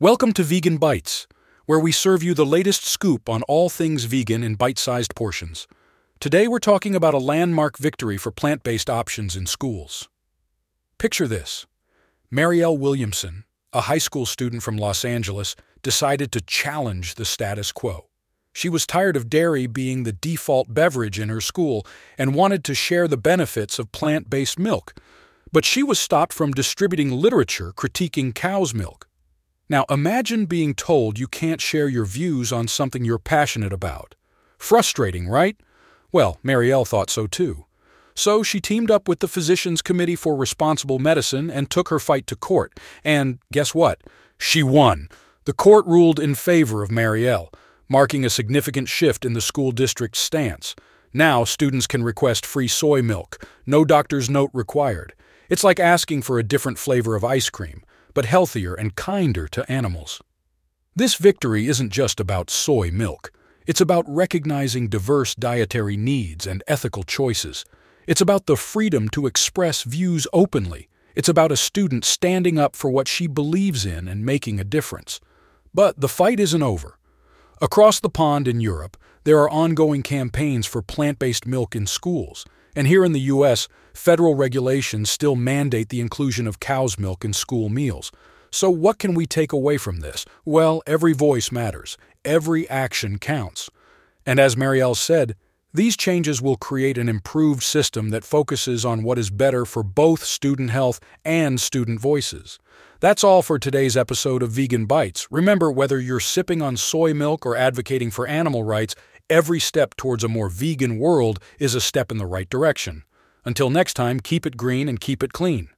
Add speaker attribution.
Speaker 1: Welcome to Vegan Bites, where we serve you the latest scoop on all things vegan in bite sized portions. Today we're talking about a landmark victory for plant based options in schools. Picture this Marielle Williamson, a high school student from Los Angeles, decided to challenge the status quo. She was tired of dairy being the default beverage in her school and wanted to share the benefits of plant based milk. But she was stopped from distributing literature critiquing cow's milk. Now imagine being told you can't share your views on something you're passionate about. Frustrating, right? Well, Marielle thought so too. So she teamed up with the Physicians Committee for Responsible Medicine and took her fight to court. And guess what? She won. The court ruled in favor of Marielle, marking a significant shift in the school district's stance. Now students can request free soy milk, no doctor's note required. It's like asking for a different flavor of ice cream but healthier and kinder to animals. This victory isn't just about soy milk. It's about recognizing diverse dietary needs and ethical choices. It's about the freedom to express views openly. It's about a student standing up for what she believes in and making a difference. But the fight isn't over. Across the pond in Europe, there are ongoing campaigns for plant based milk in schools. And here in the U.S., federal regulations still mandate the inclusion of cow's milk in school meals. So, what can we take away from this? Well, every voice matters, every action counts. And as Marielle said, these changes will create an improved system that focuses on what is better for both student health and student voices. That's all for today's episode of Vegan Bites. Remember, whether you're sipping on soy milk or advocating for animal rights, every step towards a more vegan world is a step in the right direction. Until next time, keep it green and keep it clean.